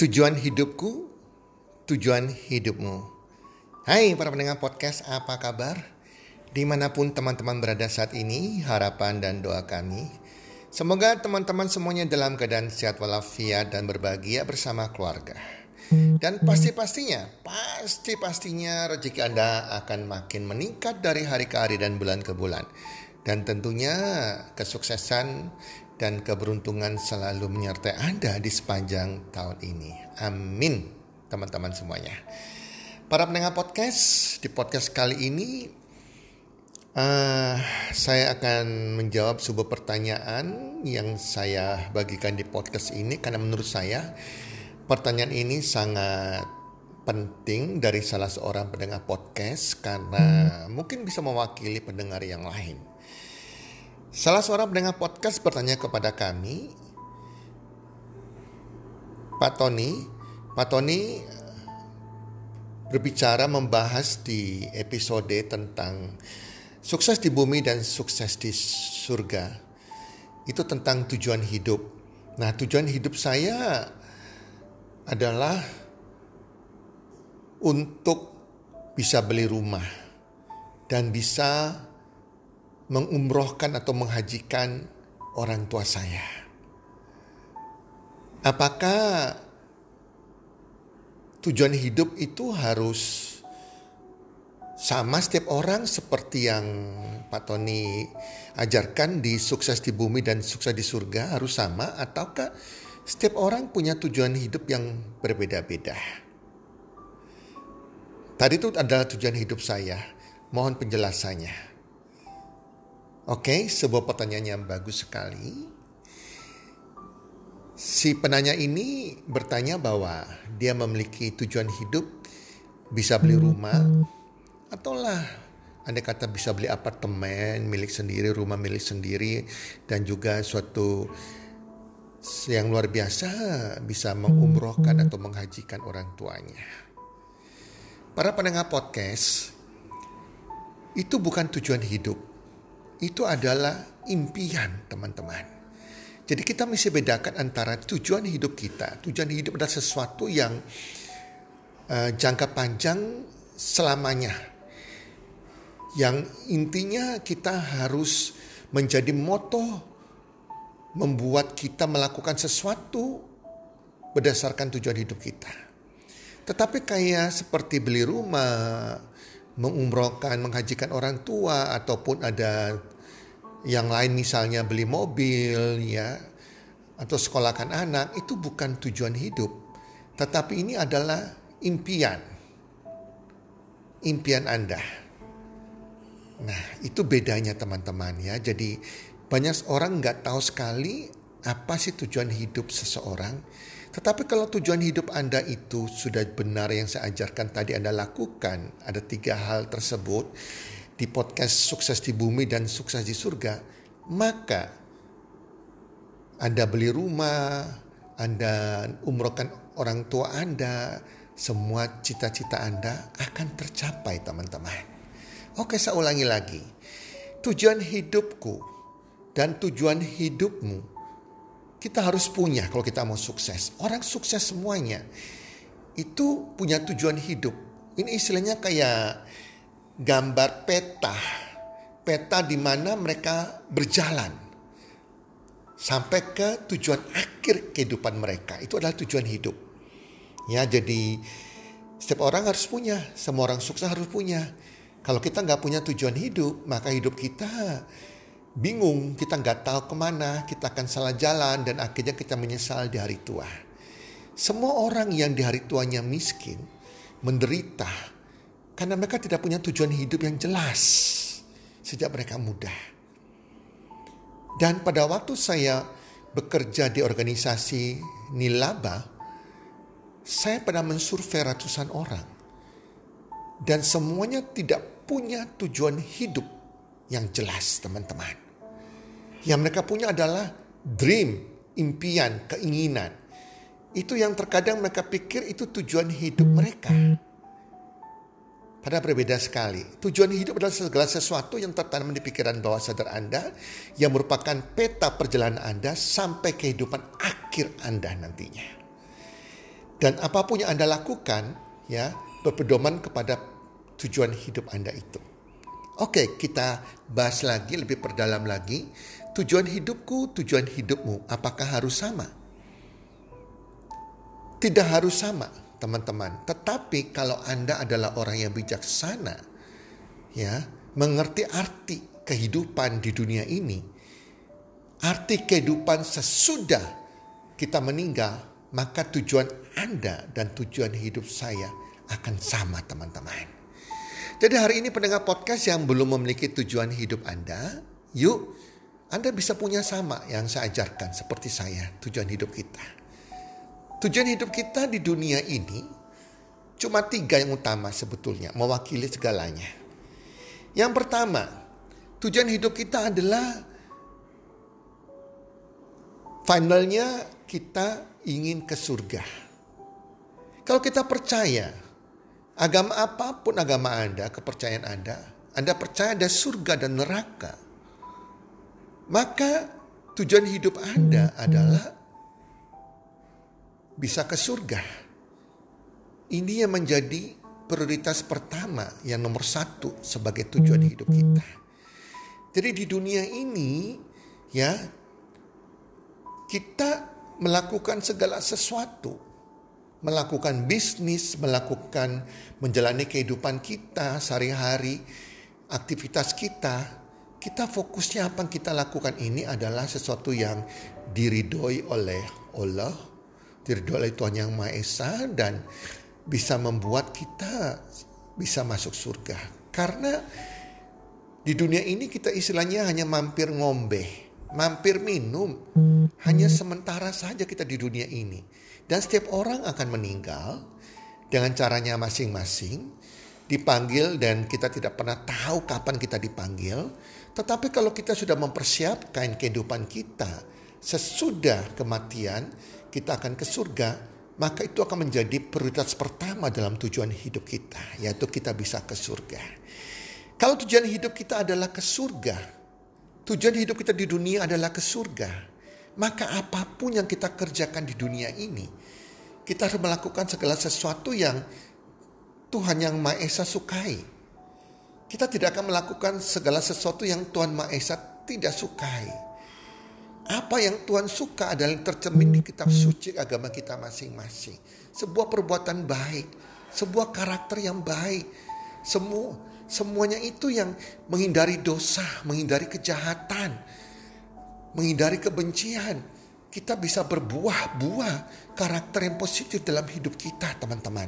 Tujuan hidupku, tujuan hidupmu. Hai para pendengar podcast, apa kabar? Di mana pun teman-teman berada saat ini, harapan dan doa kami. Semoga teman-teman semuanya dalam keadaan sehat walafiat dan berbahagia bersama keluarga. Dan pasti-pastinya, pasti-pastinya rezeki Anda akan makin meningkat dari hari ke hari dan bulan ke bulan. Dan tentunya kesuksesan dan keberuntungan selalu menyertai Anda di sepanjang tahun ini. Amin, teman-teman semuanya. Para pendengar podcast, di podcast kali ini uh, saya akan menjawab sebuah pertanyaan yang saya bagikan di podcast ini karena menurut saya pertanyaan ini sangat penting dari salah seorang pendengar podcast karena mungkin bisa mewakili pendengar yang lain. Salah seorang pendengar podcast bertanya kepada kami, Pak Tony, Pak Tony berbicara membahas di episode tentang sukses di bumi dan sukses di surga. Itu tentang tujuan hidup. Nah, tujuan hidup saya adalah untuk bisa beli rumah dan bisa mengumrohkan atau menghajikan orang tua saya. Apakah tujuan hidup itu harus sama setiap orang seperti yang Pak Tony ajarkan di sukses di bumi dan sukses di surga harus sama ataukah setiap orang punya tujuan hidup yang berbeda-beda. Tadi itu adalah tujuan hidup saya. Mohon penjelasannya. Oke, sebuah pertanyaan yang bagus sekali. Si penanya ini bertanya bahwa dia memiliki tujuan hidup, bisa beli rumah, atau lah anda kata bisa beli apartemen milik sendiri, rumah milik sendiri, dan juga suatu yang luar biasa bisa mengumrohkan atau menghajikan orang tuanya. Para pendengar podcast, itu bukan tujuan hidup itu adalah impian teman-teman. Jadi kita mesti bedakan antara tujuan hidup kita. Tujuan hidup adalah sesuatu yang uh, jangka panjang selamanya. Yang intinya kita harus menjadi moto membuat kita melakukan sesuatu berdasarkan tujuan hidup kita. Tetapi kayak seperti beli rumah, mengumrohkan, menghajikan orang tua ataupun ada yang lain misalnya beli mobil ya atau sekolahkan anak itu bukan tujuan hidup. Tetapi ini adalah impian. Impian Anda. Nah itu bedanya teman-teman ya. Jadi banyak orang nggak tahu sekali apa sih tujuan hidup seseorang tetapi kalau tujuan hidup Anda itu sudah benar yang saya ajarkan tadi Anda lakukan ada tiga hal tersebut di podcast Sukses di Bumi dan Sukses di Surga, maka Anda beli rumah, Anda umrohkan orang tua Anda, semua cita-cita Anda akan tercapai teman-teman. Oke saya ulangi lagi. Tujuan hidupku dan tujuan hidupmu kita harus punya kalau kita mau sukses. Orang sukses semuanya itu punya tujuan hidup. Ini istilahnya kayak gambar peta. Peta di mana mereka berjalan sampai ke tujuan akhir kehidupan mereka. Itu adalah tujuan hidup. Ya, jadi setiap orang harus punya, semua orang sukses harus punya. Kalau kita nggak punya tujuan hidup, maka hidup kita bingung, kita nggak tahu ke mana, kita akan salah jalan dan akhirnya kita menyesal di hari tua. Semua orang yang di hari tuanya miskin, menderita, karena mereka tidak punya tujuan hidup yang jelas sejak mereka muda. Dan pada waktu saya bekerja di organisasi Nilaba, saya pernah mensurvei ratusan orang. Dan semuanya tidak punya tujuan hidup yang jelas teman-teman. Yang mereka punya adalah dream, impian, keinginan. Itu yang terkadang mereka pikir itu tujuan hidup mereka. Padahal berbeda sekali. Tujuan hidup adalah segala sesuatu yang tertanam di pikiran bawah sadar Anda yang merupakan peta perjalanan Anda sampai kehidupan akhir Anda nantinya. Dan apa pun yang Anda lakukan, ya, berpedoman kepada tujuan hidup Anda itu. Oke, kita bahas lagi lebih perdalam lagi. Tujuan hidupku, tujuan hidupmu, apakah harus sama? Tidak harus sama, teman-teman. Tetapi kalau Anda adalah orang yang bijaksana, ya, mengerti arti kehidupan di dunia ini, arti kehidupan sesudah kita meninggal, maka tujuan Anda dan tujuan hidup saya akan sama, teman-teman. Jadi hari ini pendengar podcast yang belum memiliki tujuan hidup Anda, yuk Anda bisa punya sama yang saya ajarkan seperti saya, tujuan hidup kita. Tujuan hidup kita di dunia ini cuma tiga yang utama sebetulnya, mewakili segalanya. Yang pertama, tujuan hidup kita adalah finalnya kita ingin ke surga. Kalau kita percaya Agama apa pun agama Anda, kepercayaan Anda, Anda percaya ada surga dan neraka. Maka tujuan hidup Anda adalah bisa ke surga. Ini yang menjadi prioritas pertama yang nomor satu sebagai tujuan hidup kita. Jadi di dunia ini ya kita melakukan segala sesuatu melakukan bisnis, melakukan menjalani kehidupan kita sehari-hari, aktivitas kita, kita fokusnya apa yang kita lakukan ini adalah sesuatu yang diridhoi oleh Allah, diridhoi oleh Tuhan Yang Maha Esa dan bisa membuat kita bisa masuk surga. Karena di dunia ini kita istilahnya hanya mampir ngombe, mampir minum, hanya sementara saja kita di dunia ini. Dan setiap orang akan meninggal dengan caranya masing-masing, dipanggil dan kita tidak pernah tahu kapan kita dipanggil. Tetapi kalau kita sudah mempersiapkan kehidupan kita sesudah kematian, kita akan ke surga, maka itu akan menjadi prioritas pertama dalam tujuan hidup kita, yaitu kita bisa ke surga. Kalau tujuan hidup kita adalah ke surga, tujuan hidup kita di dunia adalah ke surga, maka apa pun yang kita kerjakan di dunia ini, kita harus melakukan segala sesuatu yang Tuhan yang Maha Esa sukai. Kita tidak akan melakukan segala sesuatu yang Tuhan Maha Esa tidak sukai. Apa yang Tuhan suka adalah yang tercermin di kitab suci agama kita masing-masing. Sebuah perbuatan baik, sebuah karakter yang baik. Semua semuanya itu yang menghindari dosa, menghindari kejahatan, menghindari kebencian, kita bisa berbuah-buah karakter yang positif dalam hidup kita, teman-teman.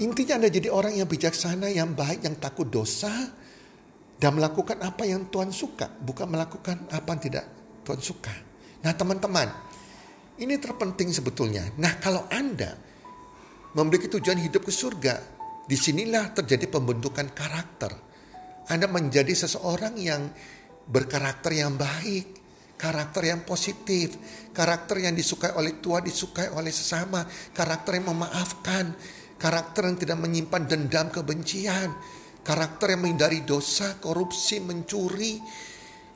Intinya Anda jadi orang yang bijaksana, yang baik, yang takut dosa, dan melakukan apa yang Tuhan suka, bukan melakukan apa yang tidak Tuhan suka. Nah, teman-teman, ini terpenting sebetulnya. Nah, kalau Anda memiliki tujuan hidup ke surga, di sinilah terjadi pembentukan karakter. Anda menjadi seseorang yang berkarakter yang baik, karakter yang positif, karakter yang disukai oleh Tuhan, disukai oleh sesama, karakter yang memaafkan, karakter yang tidak menyimpan dendam kebencian, karakter yang menghindari dosa, korupsi, mencuri,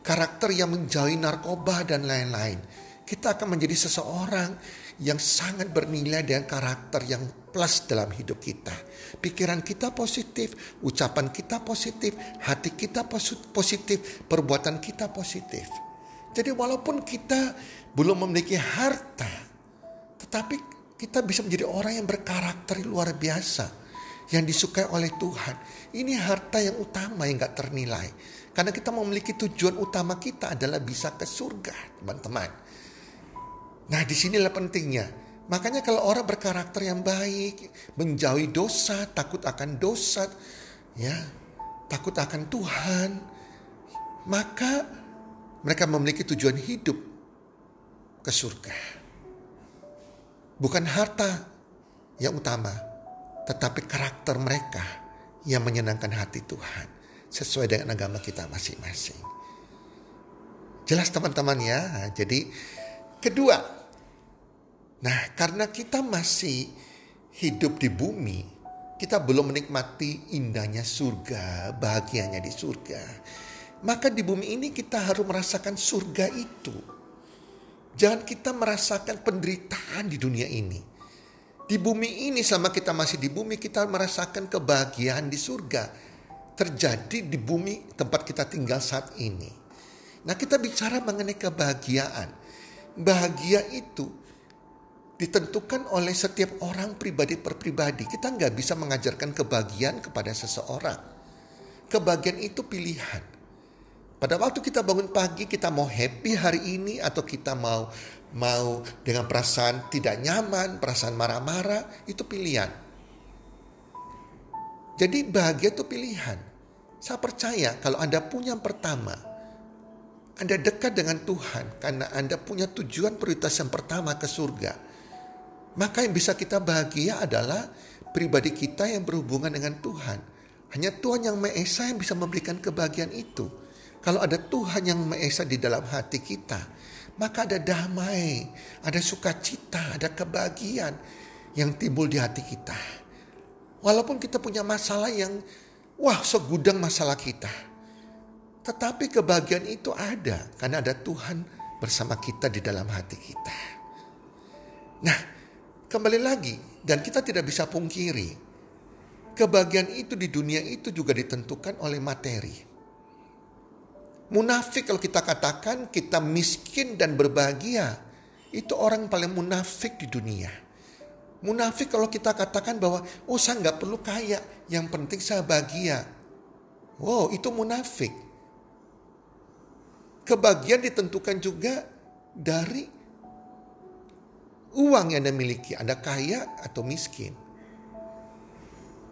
karakter yang menjauhi narkoba dan lain-lain. Kita akan menjadi seseorang yang sangat bernilai dengan karakter yang plus dalam hidup kita. Pikiran kita positif, ucapan kita positif, hati kita positif, perbuatan kita positif. Jadi walaupun kita belum memiliki harta, tetapi kita bisa menjadi orang yang berkarakter luar biasa, yang disukai oleh Tuhan. Ini harta yang utama yang gak ternilai. Karena kita memiliki tujuan utama kita adalah bisa ke surga, teman-teman. Nah di sinilah pentingnya. Makanya kalau orang berkarakter yang baik, menjauhi dosa, takut akan dosa, ya, takut akan Tuhan, maka mereka memiliki tujuan hidup ke surga. Bukan harta yang utama, tetapi karakter mereka yang menyenangkan hati Tuhan sesuai dengan agama kita masing-masing. Jelas teman-teman ya. Jadi kedua, nah karena kita masih hidup di bumi, kita belum menikmati indahnya surga, bahagianya di surga. Maka di bumi ini kita harus merasakan surga itu. Jangan kita merasakan penderitaan di dunia ini. Di bumi ini selama kita masih di bumi kita merasakan kebahagiaan di surga. Terjadi di bumi tempat kita tinggal saat ini. Nah kita bicara mengenai kebahagiaan. Bahagia itu ditentukan oleh setiap orang pribadi per pribadi. Kita nggak bisa mengajarkan kebahagiaan kepada seseorang. Kebahagiaan itu pilihan. Pada waktu kita bangun pagi kita mau happy hari ini atau kita mau mau dengan perasaan tidak nyaman, perasaan marah-marah, itu pilihan. Jadi bahagia itu pilihan. Saya percaya kalau Anda punya yang pertama, Anda dekat dengan Tuhan karena Anda punya tujuan prioritas yang pertama ke surga. Maka yang bisa kita bahagia adalah pribadi kita yang berhubungan dengan Tuhan. Hanya Tuhan yang Maha Esa yang bisa memberikan kebahagiaan itu. Kalau ada Tuhan yang Maha Esa di dalam hati kita, maka ada damai, ada sukacita, ada kebahagiaan yang timbul di hati kita. Walaupun kita punya masalah yang, wah segudang masalah kita. Tetapi kebahagiaan itu ada karena ada Tuhan bersama kita di dalam hati kita. Nah, kembali lagi dan kita tidak bisa pungkiri kebahagiaan itu di dunia itu juga ditentukan oleh materi. Munafik kalau kita katakan kita miskin dan berbahagia. Itu orang paling munafik di dunia. Munafik kalau kita katakan bahwa oh saya nggak perlu kaya, yang penting saya bahagia. Wow itu munafik. Kebahagiaan ditentukan juga dari uang yang Anda miliki. Anda kaya atau miskin.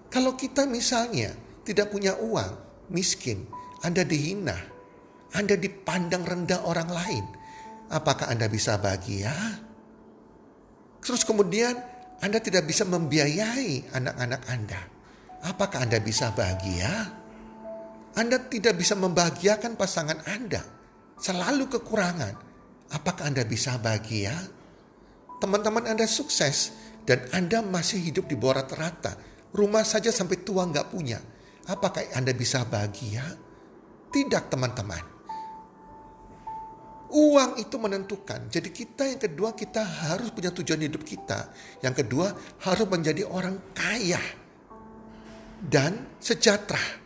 Kalau kita misalnya tidak punya uang, miskin, Anda dihina, anda dipandang rendah orang lain. Apakah Anda bisa bahagia? Terus kemudian Anda tidak bisa membiayai anak-anak Anda. Apakah Anda bisa bahagia? Anda tidak bisa membahagiakan pasangan Anda. Selalu kekurangan. Apakah Anda bisa bahagia? Teman-teman Anda sukses dan Anda masih hidup di bawah rata-rata. Rumah saja sampai tua nggak punya. Apakah Anda bisa bahagia? Tidak teman-teman. Uang itu menentukan. Jadi kita yang kedua kita harus punya tujuan hidup kita. Yang kedua harus menjadi orang kaya dan sejahtera.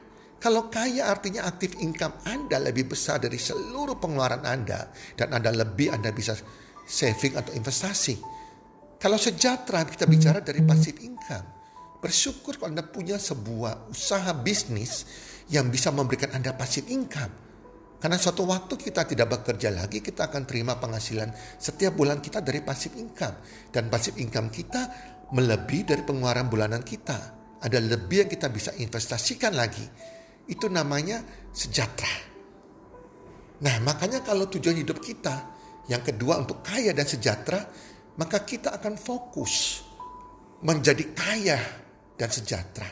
Kalau kaya artinya aktif income Anda lebih besar dari seluruh pengeluaran Anda dan Anda lebih Anda bisa saving atau investasi. Kalau sejahtera kita bicara dari passive income. Bersyukur kalau Anda punya sebuah usaha bisnis yang bisa memberikan Anda passive income karena suatu waktu kita tidak bekerja lagi, kita akan terima penghasilan setiap bulan kita dari pasif income. Dan pasif income kita melebihi dari pengeluaran bulanan kita. Ada lebih yang kita bisa investasikan lagi. Itu namanya sejahtera. Nah makanya kalau tujuan hidup kita yang kedua untuk kaya dan sejahtera, maka kita akan fokus menjadi kaya dan sejahtera.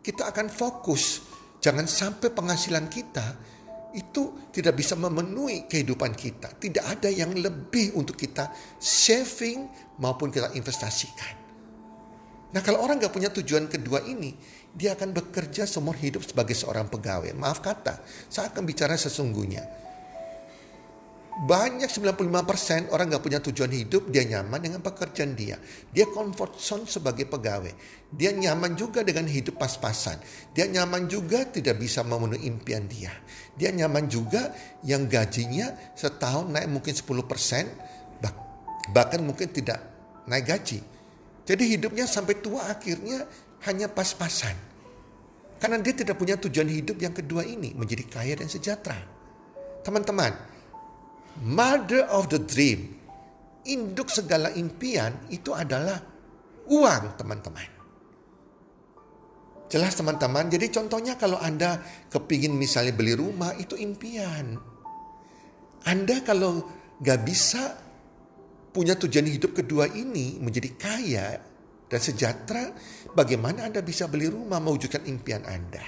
Kita akan fokus jangan sampai penghasilan kita itu tidak bisa memenuhi kehidupan kita. Tidak ada yang lebih untuk kita saving maupun kita investasikan. Nah kalau orang gak punya tujuan kedua ini, dia akan bekerja seumur hidup sebagai seorang pegawai. Maaf kata, saya akan bicara sesungguhnya banyak 95% orang gak punya tujuan hidup, dia nyaman dengan pekerjaan dia. Dia comfort zone sebagai pegawai. Dia nyaman juga dengan hidup pas-pasan. Dia nyaman juga tidak bisa memenuhi impian dia. Dia nyaman juga yang gajinya setahun naik mungkin 10%, bahkan mungkin tidak naik gaji. Jadi hidupnya sampai tua akhirnya hanya pas-pasan. Karena dia tidak punya tujuan hidup yang kedua ini, menjadi kaya dan sejahtera. Teman-teman, mother of the dream, induk segala impian itu adalah uang teman-teman. Jelas teman-teman, jadi contohnya kalau Anda kepingin misalnya beli rumah itu impian. Anda kalau gak bisa punya tujuan hidup kedua ini menjadi kaya dan sejahtera, bagaimana Anda bisa beli rumah mewujudkan impian Anda?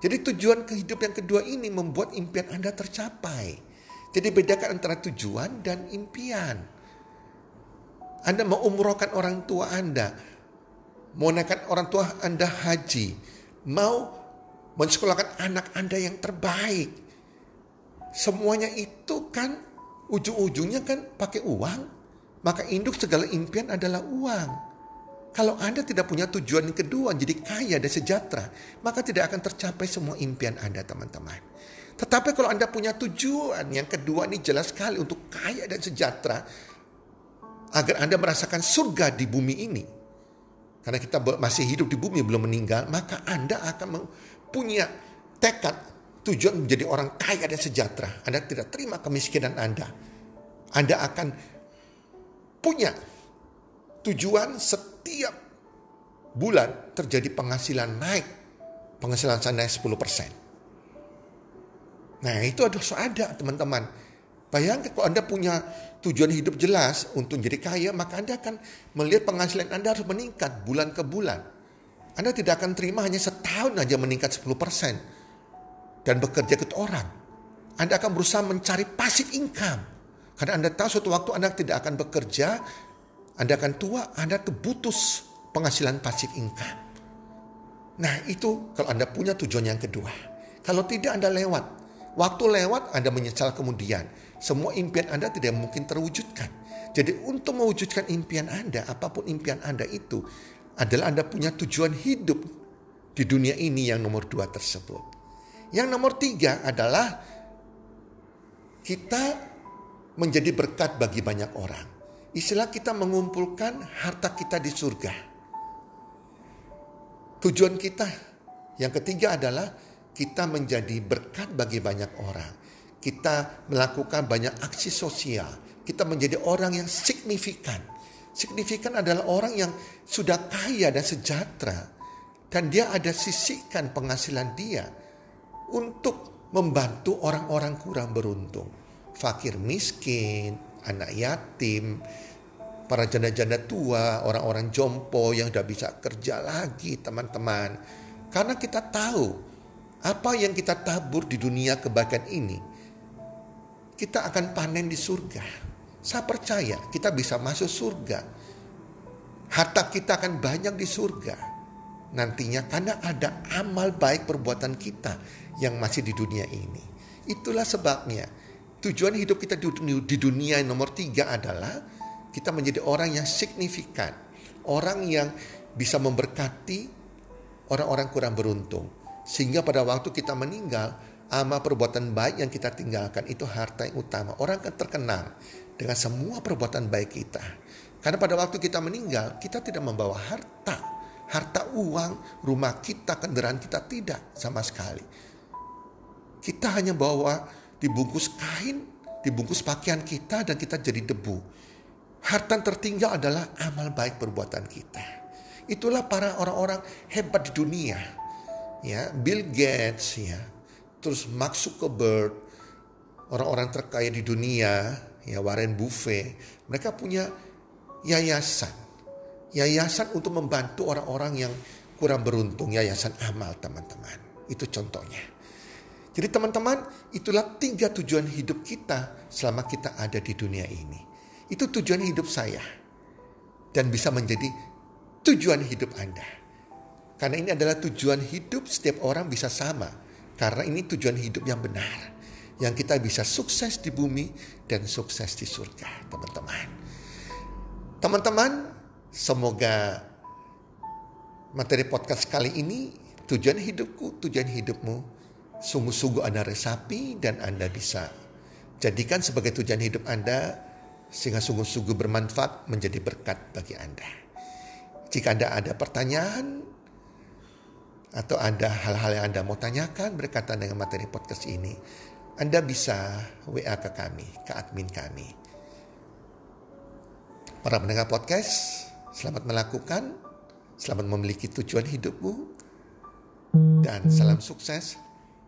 Jadi tujuan kehidup yang kedua ini membuat impian Anda tercapai. Jadi bedakan antara tujuan dan impian. Anda mau umrohkan orang tua Anda, mau naikkan orang tua Anda haji, mau mensekolahkan anak Anda yang terbaik. Semuanya itu kan ujung-ujungnya kan pakai uang. Maka induk segala impian adalah uang. Kalau Anda tidak punya tujuan yang kedua, jadi kaya dan sejahtera, maka tidak akan tercapai semua impian Anda, teman-teman. Tetapi kalau Anda punya tujuan yang kedua ini jelas sekali untuk kaya dan sejahtera, agar Anda merasakan surga di bumi ini. Karena kita masih hidup di bumi belum meninggal, maka Anda akan punya tekad tujuan menjadi orang kaya dan sejahtera. Anda tidak terima kemiskinan Anda. Anda akan punya tujuan setiap bulan terjadi penghasilan naik. Penghasilan saya naik 10%. Nah itu ada ada teman-teman. Bayangkan kalau Anda punya tujuan hidup jelas untuk jadi kaya, maka Anda akan melihat penghasilan Anda harus meningkat bulan ke bulan. Anda tidak akan terima hanya setahun aja meningkat 10% dan bekerja ke orang. Anda akan berusaha mencari pasif income. Karena Anda tahu suatu waktu Anda tidak akan bekerja, anda akan tua, Anda tuh butuh penghasilan pasif income. Nah itu kalau Anda punya tujuan yang kedua. Kalau tidak Anda lewat. Waktu lewat Anda menyesal kemudian. Semua impian Anda tidak mungkin terwujudkan. Jadi untuk mewujudkan impian Anda, apa pun impian Anda itu, adalah Anda punya tujuan hidup di dunia ini yang nomor dua tersebut. Yang nomor tiga adalah kita menjadi berkat bagi banyak orang. Istilah kita mengumpulkan harta kita di surga. Tujuan kita yang ketiga adalah kita menjadi berkat bagi banyak orang. Kita melakukan banyak aksi sosial. Kita menjadi orang yang signifikan. Signifikan adalah orang yang sudah kaya dan sejahtera. Dan dia ada sisihkan penghasilan dia untuk membantu orang-orang kurang beruntung. Fakir miskin, anak yatim, para janda-janda tua, orang-orang jompo yang sudah bisa kerja lagi teman-teman. Karena kita tahu apa yang kita tabur di dunia kebaikan ini, kita akan panen di surga. Saya percaya kita bisa masuk surga. Harta kita akan banyak di surga. Nantinya karena ada amal baik perbuatan kita yang masih di dunia ini. Itulah sebabnya tujuan hidup kita di dunia nomor tiga adalah kita menjadi orang yang signifikan, orang yang bisa memberkati orang-orang kurang beruntung. Sehingga pada waktu kita meninggal, amal perbuatan baik yang kita tinggalkan itu harta yang utama. Orang akan terkenal dengan semua perbuatan baik kita. Karena pada waktu kita meninggal, kita tidak membawa harta. Harta uang, rumah kita, kendaraan kita tidak sama sekali. Kita hanya bawa dibungkus kain, dibungkus pakaian kita dan kita jadi debu. Harta tertinggal adalah amal baik perbuatan kita. Itulah para orang-orang hebat di dunia. Ya, Bill Gates ya. Terus Mark Zuckerberg, orang-orang terkaya di dunia, ya Warren Buffett, mereka punya yayasan. Yayasan untuk membantu orang-orang yang kurang beruntung, yayasan amal teman-teman. Itu contohnya. Jadi teman-teman, itulah tiga tujuan hidup kita selama kita ada di dunia ini. Itu tujuan hidup saya. Dan bisa menjadi tujuan hidup Anda. Karena ini adalah tujuan hidup setiap orang bisa sama. Karena ini tujuan hidup yang benar. Yang kita bisa sukses di bumi dan sukses di surga, teman-teman. Teman-teman, semoga materi podcast kali ini tujuan hidupku, tujuan hidupmu sungguh-sungguh Anda resapi dan Anda bisa jadikan sebagai tujuan hidup Anda sehingga sungguh-sungguh bermanfaat menjadi berkat bagi Anda. Jika Anda ada pertanyaan atau ada hal-hal yang Anda mau tanyakan berkaitan dengan materi podcast ini, Anda bisa WA ke kami, ke admin kami. Para pendengar podcast, selamat melakukan, selamat memiliki tujuan hidupmu, dan salam sukses.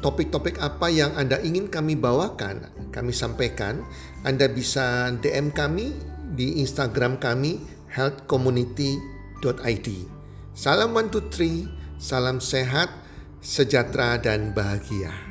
topik-topik apa yang Anda ingin kami bawakan, kami sampaikan, Anda bisa DM kami di Instagram kami healthcommunity.id. Salam one two three, salam sehat, sejahtera dan bahagia.